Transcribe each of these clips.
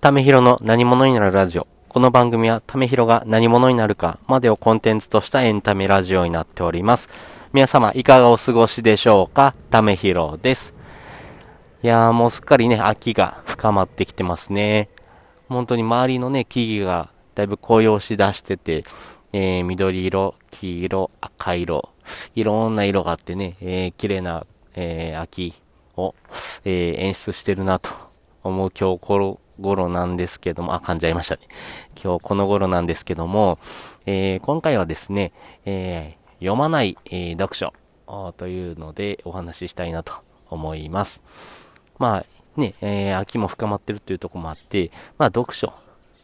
ためひろの何者になるラジオ。この番組はためひろが何者になるかまでをコンテンツとしたエンタメラジオになっております。皆様いかがお過ごしでしょうか？ためひろです。いやーもうすっかりね、秋が深まってきてますね。本当に周りのね、木々がだいぶ紅葉しだしてて、えー、緑色、黄色、赤色、いろんな色があってね、えー、綺麗な、えー、秋を、えー、演出してるなと思う今日この頃なんですけども、あ、噛んじゃいましたね。今日この頃なんですけども、えー、今回はですね、えー、読まない、えー、読書というのでお話ししたいなと思います。まあ、ね、えー、秋も深まってるというとこもあって、まあ、読書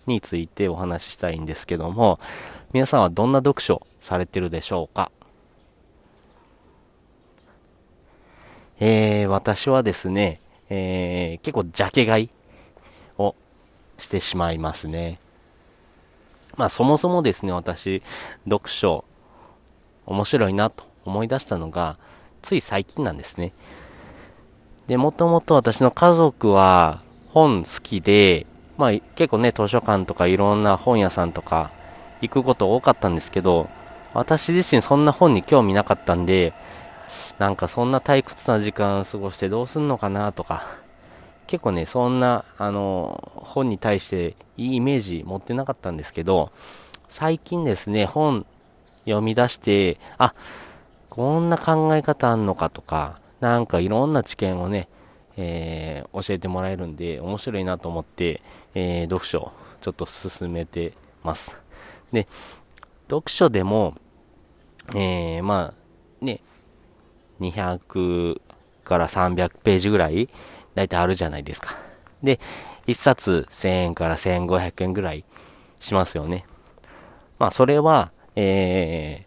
についてお話ししたいんですけども、皆さんはどんな読書されてるでしょうか？えー、私はですね、えー、結構ジャケ買いしてしまいますね。まあそもそもですね、私、読書、面白いなと思い出したのが、つい最近なんですね。で、もともと私の家族は本好きで、まあ結構ね、図書館とかいろんな本屋さんとか行くこと多かったんですけど、私自身そんな本に興味なかったんで、なんかそんな退屈な時間過ごしてどうすんのかなとか、結構ね、そんな、あの、本に対していいイメージ持ってなかったんですけど、最近ですね、本読み出して、あ、こんな考え方あんのかとか、なんかいろんな知見をね、えー、教えてもらえるんで、面白いなと思って、えー、読書ちょっと進めてます。で、読書でも、えー、まあ、ね、200から300ページぐらい、だいたいあるじゃないですか。で、1冊1000円から1500円ぐらいしますよね。まあ、それは、えー、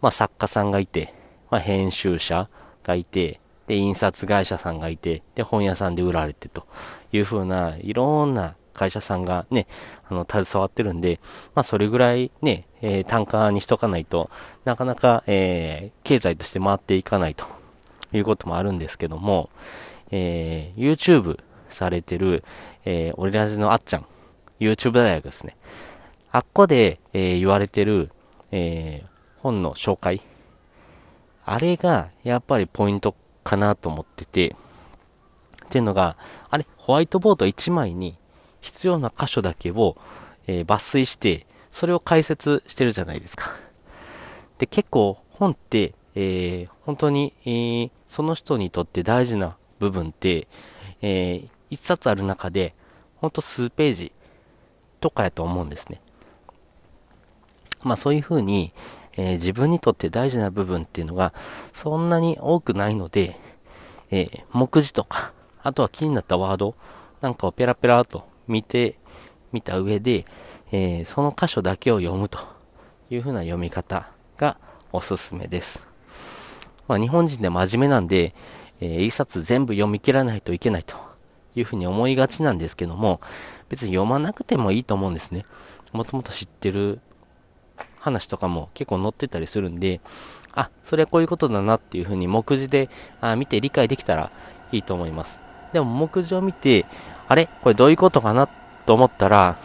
まあ、作家さんがいて、まあ、編集者がいて、で、印刷会社さんがいて、で、本屋さんで売られてという風な、いろんな会社さんがね、あの、携わってるんで、まあ、それぐらいね、えー、単価にしとかないとなかなか、えー、経済として回っていかないということもあるんですけども、えー、YouTube されてる、えー、オリラジのあっちゃん、YouTube 大学ですね。あっこで、えー、言われてる、えー、本の紹介。あれが、やっぱりポイントかなと思ってて、っていうのが、あれ、ホワイトボード1枚に必要な箇所だけを、えー、抜粋して、それを解説してるじゃないですか。で、結構本って、えー、本当に、えー、その人にとって大事な部分って、えー、一冊ある中で、ほんと数ページとかやと思うんですね。まあそういう風に、えー、自分にとって大事な部分っていうのがそんなに多くないので、えー、目次とか、あとは気になったワードなんかをペラペラと見てみた上で、えー、その箇所だけを読むという風な読み方がおすすめです。まあ日本人で真面目なんで、えー、一冊全部読み切らないといけないというふうに思いがちなんですけども、別に読まなくてもいいと思うんですね。もともと知ってる話とかも結構載ってたりするんで、あ、それはこういうことだなっていうふうに目次であ見て理解できたらいいと思います。でも目次を見て、あれ？これどういうことかなと思ったら、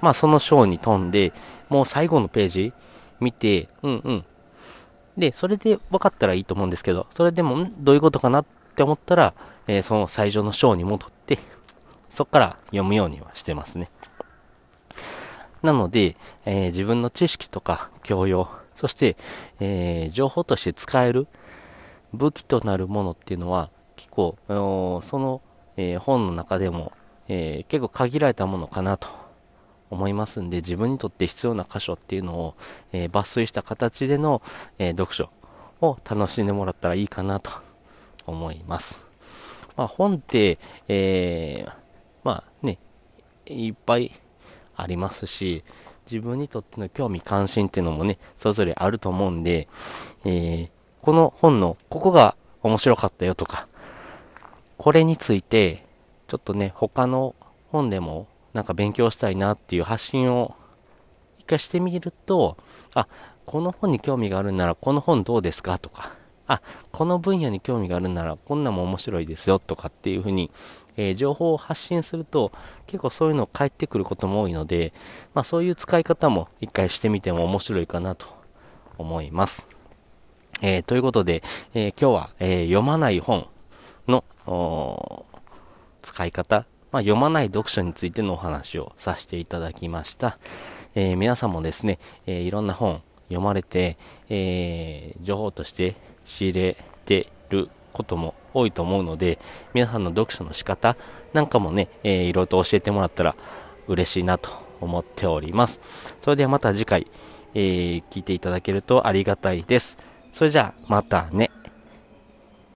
まあその章に飛んで、もう最後のページ見て、うんうん。で、それで分かったらいいと思うんですけど、それでも、どういうことかなって思ったら、えー、その最初の章に戻って、そこから読むようにはしてますね。なので、えー、自分の知識とか教養、そして、えー、情報として使える武器となるものっていうのは、結構、その、えー、本の中でも、え、結構限られたものかなと思いますんで、自分にとって必要な箇所っていうのを、えー、抜粋した形での、えー読書を楽しんでもらったらいいかなと思います。まあ、本って、えーまあね、いっぱいありますし、自分にとっての興味関心っていうのもね、それぞれあると思うんで、えーこの本のここが面白かったよとか、これについて、ちょっとね、他の本でもなんか勉強したいなっていう発信を一回してみると、あ、この本に興味があるんならこの本どうですかとか、あ、この分野に興味があるんなら、こんなも面白いですよ、とかっていうふうに、えー、情報を発信すると、結構そういうの返ってくることも多いので、まあそういう使い方も一回してみても面白いかなと思います。えー、ということで、えー、今日は、え読まない本の、使い方、まあ、読まない読書についてのお話をさせていただきました。え皆さんもですね、えいろんな本読まれて、え情報として仕入れてることも多いと思うので、皆さんの読書の仕方なんかもね、えー、いろいろと教えてもらったら嬉しいなと思っております。それではまた次回、えー、聞いていただけるとありがたいです。それじゃあ、またね。